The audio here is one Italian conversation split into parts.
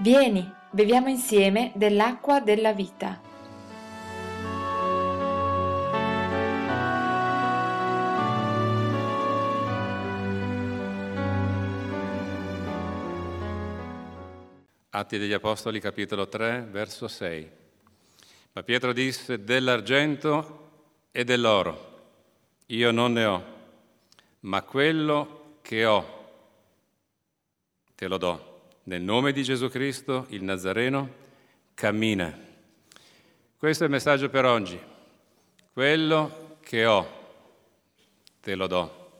Vieni, beviamo insieme dell'acqua della vita. Atti degli Apostoli capitolo 3 verso 6. Ma Pietro disse dell'argento e dell'oro io non ne ho, ma quello che ho te lo do. Nel nome di Gesù Cristo, il Nazareno, cammina. Questo è il messaggio per oggi. Quello che ho, te lo do.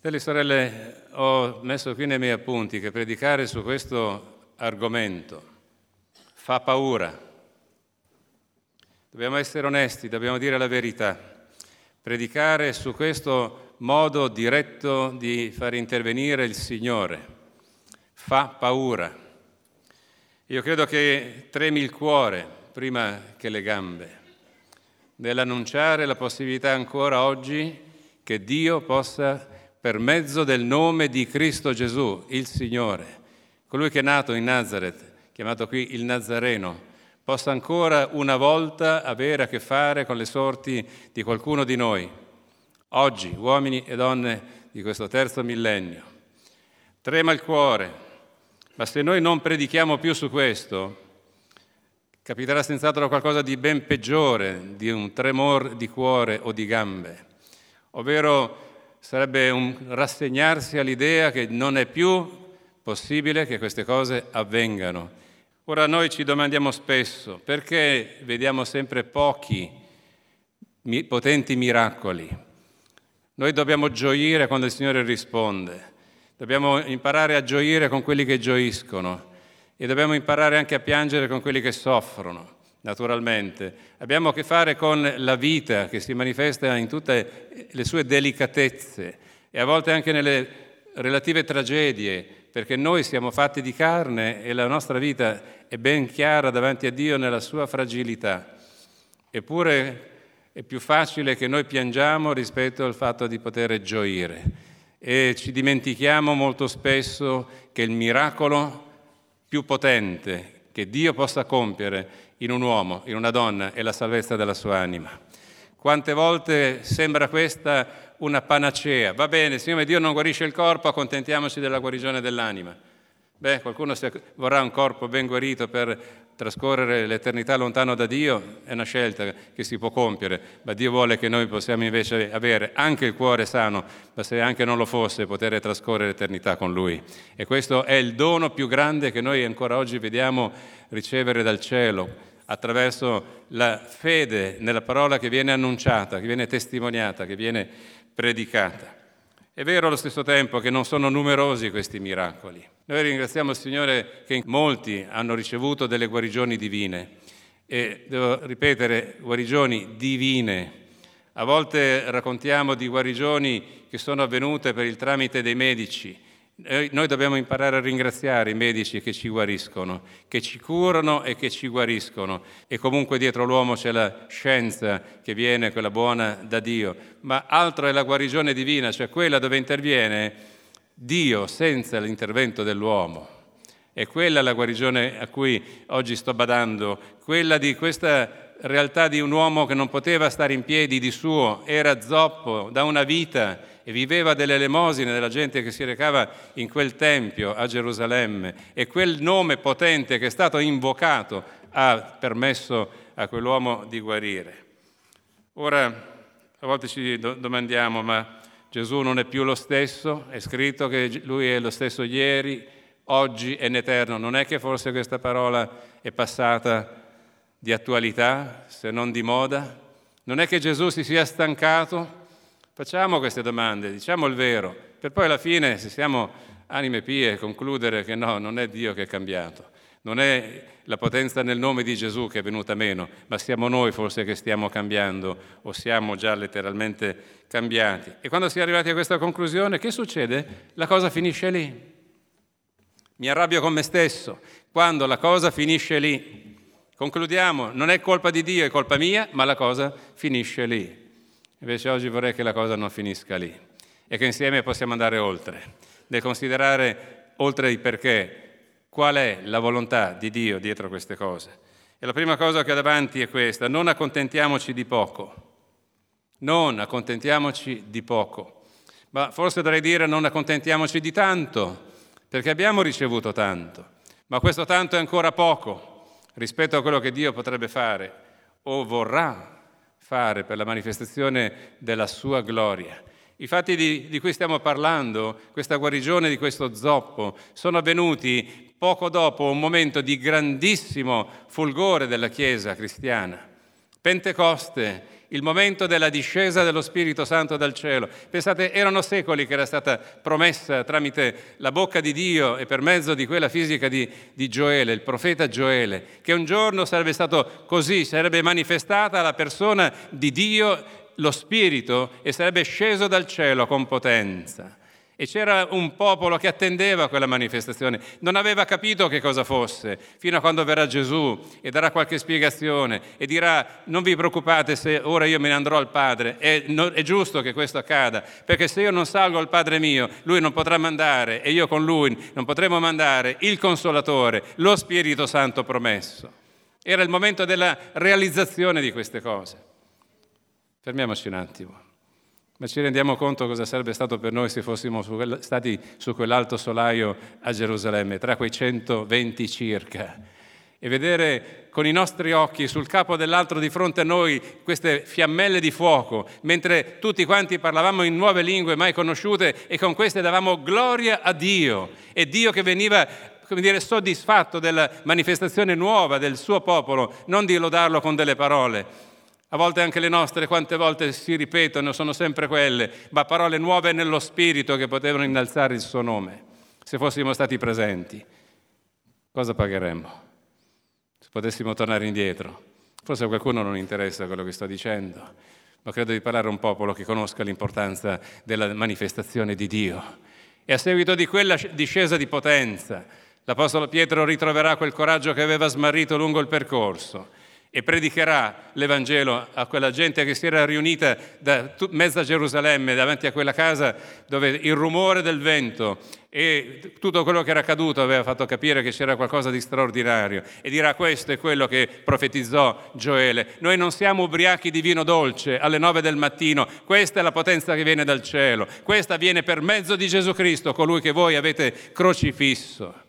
Delle sorelle, ho messo qui nei miei appunti che predicare su questo argomento fa paura. Dobbiamo essere onesti, dobbiamo dire la verità. Predicare su questo modo diretto di far intervenire il Signore fa paura. Io credo che tremi il cuore prima che le gambe nell'annunciare la possibilità ancora oggi che Dio possa, per mezzo del nome di Cristo Gesù, il Signore, colui che è nato in Nazareth, chiamato qui il Nazareno, possa ancora una volta avere a che fare con le sorti di qualcuno di noi, oggi, uomini e donne di questo terzo millennio. Trema il cuore ma se noi non predichiamo più su questo, capiterà senz'altro qualcosa di ben peggiore di un tremor di cuore o di gambe, ovvero sarebbe un rassegnarsi all'idea che non è più possibile che queste cose avvengano. Ora noi ci domandiamo spesso perché vediamo sempre pochi potenti miracoli. Noi dobbiamo gioire quando il Signore risponde. Dobbiamo imparare a gioire con quelli che gioiscono e dobbiamo imparare anche a piangere con quelli che soffrono, naturalmente. Abbiamo a che fare con la vita che si manifesta in tutte le sue delicatezze e a volte anche nelle relative tragedie, perché noi siamo fatti di carne e la nostra vita è ben chiara davanti a Dio nella sua fragilità. Eppure è più facile che noi piangiamo rispetto al fatto di poter gioire e ci dimentichiamo molto spesso che il miracolo più potente che Dio possa compiere in un uomo, in una donna, è la salvezza della sua anima. Quante volte sembra questa una panacea? Va bene, siccome Dio non guarisce il corpo, accontentiamoci della guarigione dell'anima. Beh, qualcuno vorrà un corpo ben guarito per trascorrere l'eternità lontano da Dio è una scelta che si può compiere, ma Dio vuole che noi possiamo invece avere anche il cuore sano, ma se anche non lo fosse, poter trascorrere l'eternità con Lui. E questo è il dono più grande che noi ancora oggi vediamo ricevere dal cielo attraverso la fede nella parola che viene annunciata, che viene testimoniata, che viene predicata. È vero allo stesso tempo che non sono numerosi questi miracoli. Noi ringraziamo il Signore che molti hanno ricevuto delle guarigioni divine e devo ripetere, guarigioni divine. A volte raccontiamo di guarigioni che sono avvenute per il tramite dei medici, noi dobbiamo imparare a ringraziare i medici che ci guariscono, che ci curano e che ci guariscono. E comunque dietro l'uomo c'è la scienza che viene, quella buona da Dio. Ma altro è la guarigione divina, cioè quella dove interviene Dio senza l'intervento dell'uomo. E quella è la guarigione a cui oggi sto badando, quella di questa realtà di un uomo che non poteva stare in piedi di suo, era zoppo da una vita e viveva delle elemosine della gente che si recava in quel tempio a Gerusalemme e quel nome potente che è stato invocato ha permesso a quell'uomo di guarire. Ora, a volte ci domandiamo, ma Gesù non è più lo stesso? È scritto che lui è lo stesso ieri, oggi e in eterno. Non è che forse questa parola è passata di attualità, se non di moda? Non è che Gesù si sia stancato? Facciamo queste domande, diciamo il vero, per poi alla fine, se siamo anime pie, concludere che no, non è Dio che è cambiato, non è la potenza nel nome di Gesù che è venuta meno, ma siamo noi forse che stiamo cambiando o siamo già letteralmente cambiati. E quando si è arrivati a questa conclusione, che succede? La cosa finisce lì. Mi arrabbio con me stesso quando la cosa finisce lì. Concludiamo, non è colpa di Dio, è colpa mia, ma la cosa finisce lì. Invece oggi vorrei che la cosa non finisca lì e che insieme possiamo andare oltre, nel considerare oltre i perché qual è la volontà di Dio dietro queste cose. E la prima cosa che ho davanti è questa, non accontentiamoci di poco, non accontentiamoci di poco, ma forse dovrei dire non accontentiamoci di tanto, perché abbiamo ricevuto tanto, ma questo tanto è ancora poco rispetto a quello che Dio potrebbe fare o vorrà fare per la manifestazione della sua gloria. I fatti di, di, cui stiamo parlando, questa guarigione di questo zoppo, sono avvenuti poco dopo un momento di grandissimo fulgore della Chiesa cristiana. Pentecoste, il momento della discesa dello Spirito Santo dal cielo. Pensate, erano secoli che era stata promessa tramite la bocca di Dio e per mezzo di quella fisica di, di Gioele, il profeta Gioele, che un giorno sarebbe stato così, sarebbe manifestata la persona di Dio lo Spirito e sarebbe sceso dal cielo con potenza. E c'era un popolo che attendeva quella manifestazione, non aveva capito che cosa fosse, fino a quando verrà Gesù e darà qualche spiegazione e dirà non vi preoccupate se ora io me ne andrò al Padre, è, no, è giusto che questo accada, perché se io non salgo al Padre mio, lui non potrà mandare e io con lui non potremo mandare il Consolatore, lo Spirito Santo promesso. Era il momento della realizzazione di queste cose. Fermiamoci un attimo. Ma ci rendiamo conto cosa sarebbe stato per noi se fossimo su quel, stati su quell'alto solaio a Gerusalemme, tra quei 120 circa, e vedere con i nostri occhi sul capo dell'altro di fronte a noi queste fiammelle di fuoco, mentre tutti quanti parlavamo in nuove lingue mai conosciute e con queste davamo gloria a Dio, e Dio che veniva come dire, soddisfatto della manifestazione nuova del suo popolo, non di lodarlo con delle parole, a volte anche le nostre, quante volte si ripetono, sono sempre quelle, ma parole nuove nello spirito che potevano innalzare il suo nome, se fossimo stati presenti. Cosa pagheremmo? Se potessimo tornare indietro. Forse a qualcuno non interessa quello che sto dicendo, ma credo di parlare a un popolo che conosca l'importanza della manifestazione di Dio. E a seguito di quella discesa di potenza, l'Apostolo Pietro ritroverà quel coraggio che aveva smarrito lungo il percorso e predicherà l'Evangelo a quella gente che si era riunita da mezza Gerusalemme davanti a quella casa dove il rumore del vento e tutto quello che era accaduto aveva fatto capire che c'era qualcosa di straordinario e dirà questo è quello che profetizzò Gioele. Noi non siamo ubriachi di vino dolce alle nove del mattino, questa è la potenza che viene dal cielo, questa viene per mezzo di Gesù Cristo, colui che voi avete crocifisso.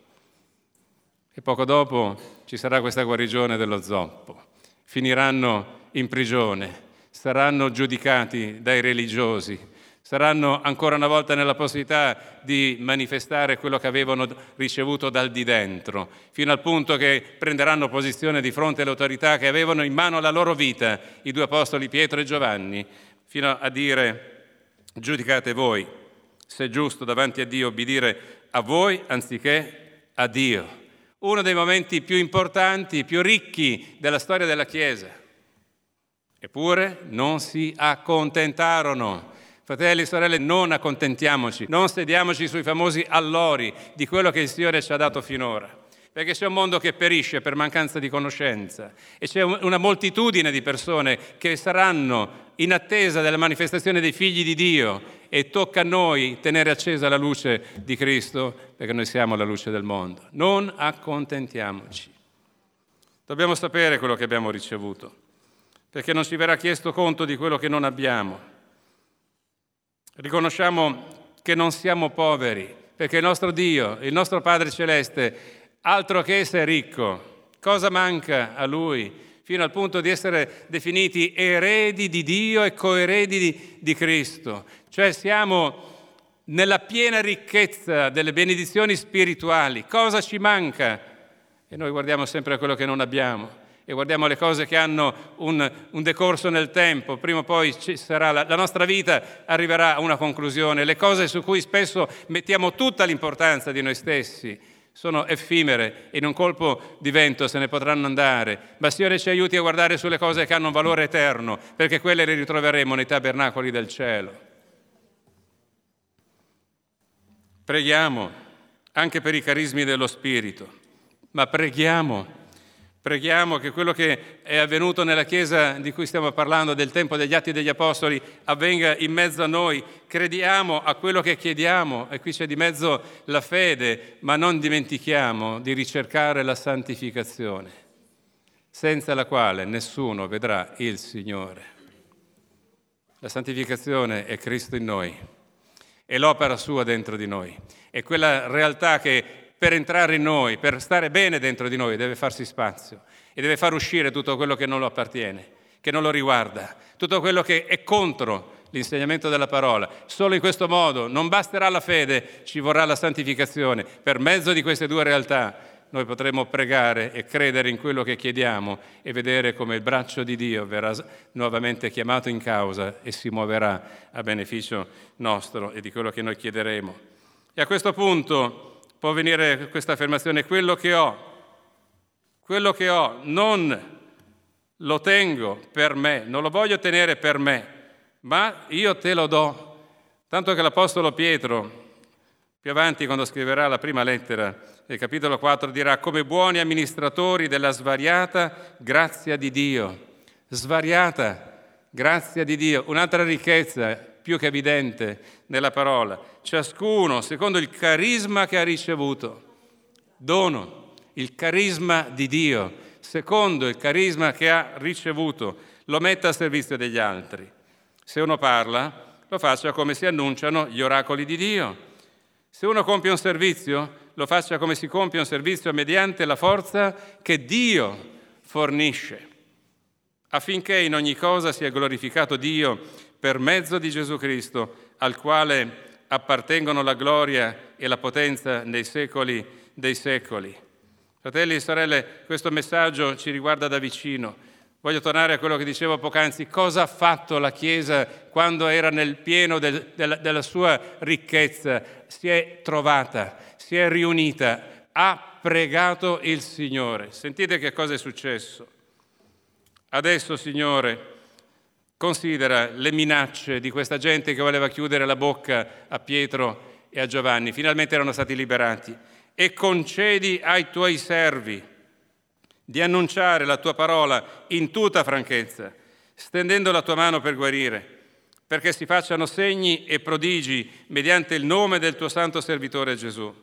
E poco dopo ci sarà questa guarigione dello zoppo finiranno in prigione, saranno giudicati dai religiosi, saranno ancora una volta nella possibilità di manifestare quello che avevano ricevuto dal di dentro, fino al punto che prenderanno posizione di fronte alle autorità che avevano in mano la loro vita, i due apostoli Pietro e Giovanni, fino a dire giudicate voi se è giusto davanti a Dio obbedire a voi anziché a Dio uno dei momenti più importanti, più ricchi della storia della Chiesa. Eppure non si accontentarono. Fratelli e sorelle, non accontentiamoci, non sediamoci sui famosi allori di quello che il Signore ci ha dato finora perché c'è un mondo che perisce per mancanza di conoscenza e c'è una moltitudine di persone che saranno in attesa della manifestazione dei figli di Dio e tocca a noi tenere accesa la luce di Cristo perché noi siamo la luce del mondo. Non accontentiamoci. Dobbiamo sapere quello che abbiamo ricevuto perché non ci verrà chiesto conto di quello che non abbiamo. Riconosciamo che non siamo poveri perché il nostro Dio, il nostro Padre Celeste altro che essere ricco. Cosa manca a lui? Fino al punto di essere definiti eredi di Dio e coeredi di, di Cristo. Cioè siamo nella piena ricchezza delle benedizioni spirituali. Cosa ci manca? E noi guardiamo sempre a quello che non abbiamo e guardiamo le cose che hanno un, un decorso nel tempo, prima o poi sarà, la, la, nostra vita arriverà a una conclusione, le cose su cui spesso mettiamo tutta l'importanza di noi stessi sono effimere, in un colpo di vento se ne potranno andare, ma Signore ci aiuti a guardare sulle cose che hanno un valore eterno, perché quelle le ritroveremo nei tabernacoli del cielo. Preghiamo anche per i carismi dello Spirito, ma preghiamo Preghiamo che quello che è avvenuto nella Chiesa di cui stiamo parlando, del tempo degli Atti degli Apostoli, avvenga in mezzo a noi. Crediamo a quello che chiediamo e qui c'è di mezzo la fede, ma non dimentichiamo di ricercare la santificazione, senza la quale nessuno vedrà il Signore. La santificazione è Cristo in noi, è l'opera sua dentro di noi, è quella realtà che per entrare in noi, per stare bene dentro di noi, deve farsi spazio e deve far uscire tutto quello che non lo appartiene, che non lo riguarda, tutto quello che è contro l'insegnamento della parola. Solo in questo modo non basterà la fede, ci vorrà la santificazione. Per mezzo di queste due realtà noi potremo pregare e credere in quello che chiediamo e vedere come il braccio di Dio verrà nuovamente chiamato in causa e si muoverà a beneficio nostro e di quello che noi chiederemo. E a questo punto può venire questa affermazione, quello che ho, quello che ho non lo tengo per me, non lo voglio tenere per me, ma io te lo do. Tanto che l'Apostolo Pietro, più avanti quando scriverà la prima lettera, nel capitolo 4, dirà come buoni amministratori della svariata grazia di Dio. Svariata grazia di Dio, un'altra ricchezza più che evidente nella parola. Ciascuno secondo il carisma che ha ricevuto. Dono, il carisma di Dio, secondo il carisma che ha ricevuto, lo metta a servizio degli altri. Se uno parla, lo faccia come si annunciano gli oracoli di Dio. Se uno compie un servizio, lo faccia come si compie un servizio mediante la forza che Dio fornisce, affinché in ogni cosa sia glorificato Dio per mezzo di Gesù Cristo, al quale appartengono la gloria e la potenza nei secoli dei secoli. Fratelli e sorelle, questo messaggio ci riguarda da vicino. Voglio tornare a quello che dicevo poc'anzi. Cosa ha fatto la Chiesa quando era nel pieno del, della, della sua ricchezza? Si è trovata, si è riunita, ha pregato il Signore. Sentite che cosa è successo. Adesso, Signore, Considera le minacce di questa gente che voleva chiudere la bocca a Pietro e a Giovanni. Finalmente erano stati liberati. E concedi ai tuoi servi di annunciare la tua parola in tutta franchezza, stendendo la tua mano per guarire, perché si facciano segni e prodigi mediante il nome del tuo santo servitore Gesù.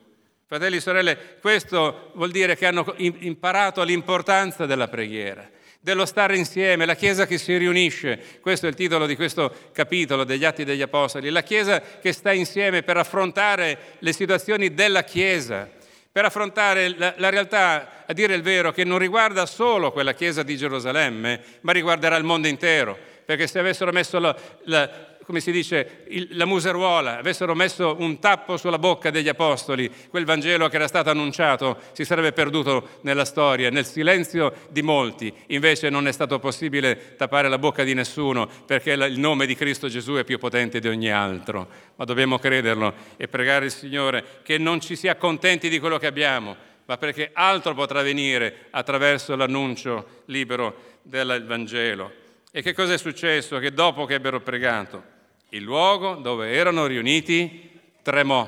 Fratelli e sorelle, questo vuol dire che hanno imparato l'importanza della preghiera dello stare insieme, la Chiesa che si riunisce, questo è il titolo di questo capitolo degli Atti degli Apostoli, la Chiesa che sta insieme per affrontare le situazioni della Chiesa, per affrontare la, la realtà, a dire il vero, che non riguarda solo quella Chiesa di Gerusalemme, ma riguarderà il mondo intero, perché se avessero messo la, la come si dice, il, la museruola, avessero messo un tappo sulla bocca degli apostoli, quel Vangelo che era stato annunciato si sarebbe perduto nella storia, nel silenzio di molti. Invece non è stato possibile tappare la bocca di nessuno perché il nome di Cristo Gesù è più potente di ogni altro. Ma dobbiamo crederlo e pregare il Signore che non ci si accontenti di quello che abbiamo, ma perché altro potrà venire attraverso l'annuncio libero del Vangelo. E che cosa è successo? Che dopo che ebbero pregato, il luogo dove erano riuniti tremò.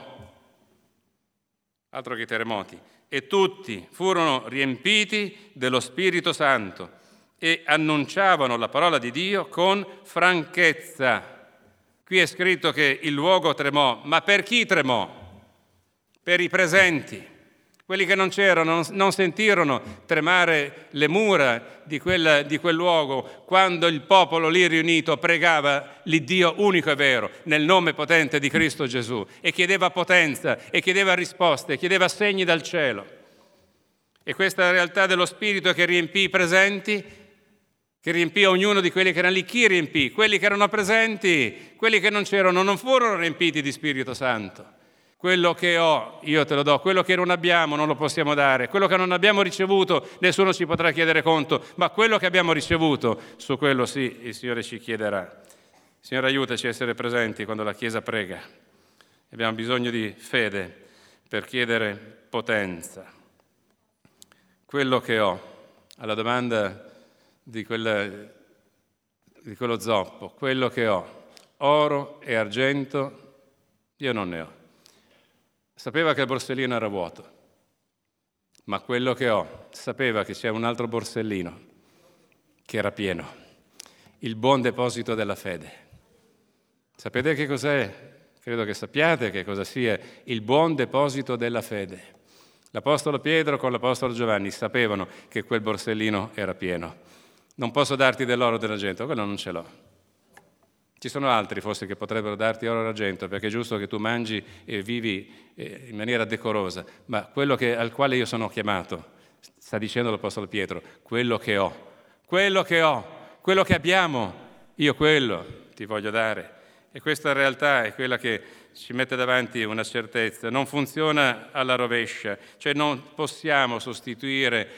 Altro che terremoti. E tutti furono riempiti dello Spirito Santo e annunciavano la parola di Dio con franchezza. Qui è scritto che il luogo tremò, ma per chi tremò? Per i presenti. Quelli che non c'erano non sentirono tremare le mura di quel, di quel, luogo quando il popolo lì riunito pregava l'Iddio unico e vero nel nome potente di Cristo Gesù e chiedeva potenza e chiedeva risposte, chiedeva segni dal cielo. E questa realtà dello Spirito che riempì i presenti, che riempì ognuno di quelli che erano lì, chi riempì? Quelli che erano presenti, quelli che non c'erano non furono riempiti di Spirito Santo quello che ho, io te lo do, quello che non abbiamo non lo possiamo dare, quello che non abbiamo ricevuto nessuno ci potrà chiedere conto, ma quello che abbiamo ricevuto, su quello sì, il Signore ci chiederà. Signore aiutaci a essere presenti quando la Chiesa prega. Abbiamo bisogno di fede per chiedere potenza. Quello che ho, alla domanda di, quella, di quello zoppo, quello che ho, oro e argento, io non ne ho. Sapeva che il borsellino era vuoto, ma quello che ho, sapeva che c'è un altro borsellino che era pieno, il buon deposito della fede. Sapete che cos'è? Credo che sappiate che cosa sia il buon deposito della fede. L'Apostolo Pietro con l'Apostolo Giovanni sapevano che quel borsellino era pieno. Non posso darti dell'oro o dell'argento, quello non ce l'ho. Ci sono altri forse che potrebbero darti oro argento, perché è giusto che tu mangi e vivi eh, in maniera decorosa, ma quello che, al quale io sono chiamato, sta dicendo l'Apostolo Pietro, quello che ho, quello che ho, quello che abbiamo, io quello ti voglio dare. E questa realtà è quella che ci mette davanti una certezza, non funziona alla rovescia, cioè non possiamo sostituire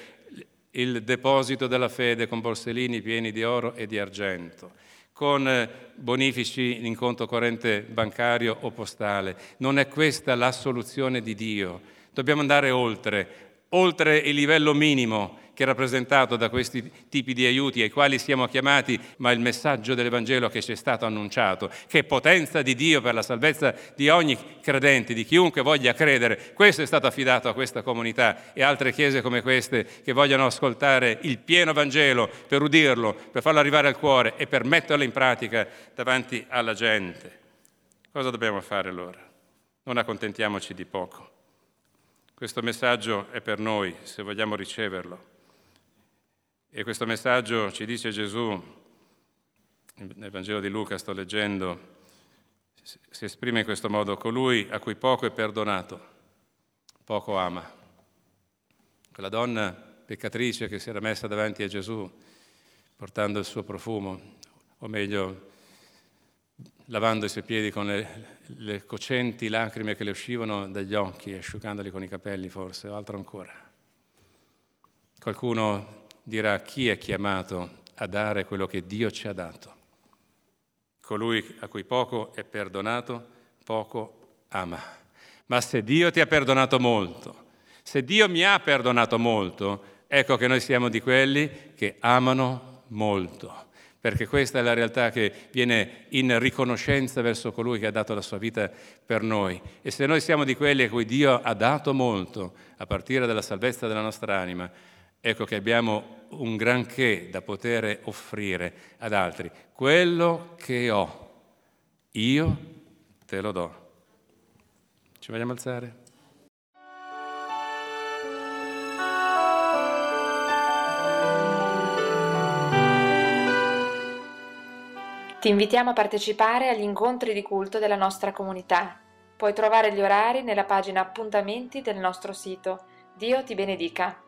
il deposito della fede con borsellini pieni di oro e di argento, con eh, bonifici in conto corrente bancario o postale. Non è questa la soluzione di Dio. Dobbiamo andare oltre, oltre il livello minimo che è rappresentato da questi tipi di aiuti ai quali siamo chiamati, ma il messaggio dell'Evangelo che ci è stato annunciato, che è potenza di Dio per la salvezza di ogni credente, di chiunque voglia credere. Questo è stato affidato a questa comunità e altre chiese come queste che vogliono ascoltare il pieno Vangelo per udirlo, per farlo arrivare al cuore e per metterlo in pratica davanti alla gente. Cosa dobbiamo fare allora? Non accontentiamoci di poco. Questo messaggio è per noi, se vogliamo riceverlo. E questo messaggio ci dice Gesù, nel Vangelo di Luca sto leggendo, si esprime in questo modo, colui a cui poco è perdonato, poco ama. Quella donna peccatrice che si era messa davanti a Gesù portando il suo profumo, o meglio, lavando i suoi piedi con le, le cocenti lacrime che le uscivano dagli occhi, asciugandoli con i capelli forse, o altro ancora. Qualcuno dirà chi è chiamato a dare quello che Dio ci ha dato. Colui a cui poco è perdonato, poco ama. Ma se Dio ti ha perdonato molto, se Dio mi ha perdonato molto, ecco che noi siamo di quelli che amano molto, perché questa è la realtà che viene in riconoscenza verso colui che ha dato la sua vita per noi. E se noi siamo di quelli a cui Dio ha dato molto, a partire dalla salvezza della nostra anima, ecco che abbiamo un granché da poter offrire ad altri. Quello che ho, io te lo do. Ci vogliamo alzare? Ti invitiamo a partecipare agli incontri di culto della nostra comunità. Puoi trovare gli orari nella pagina appuntamenti del nostro sito. Dio ti benedica.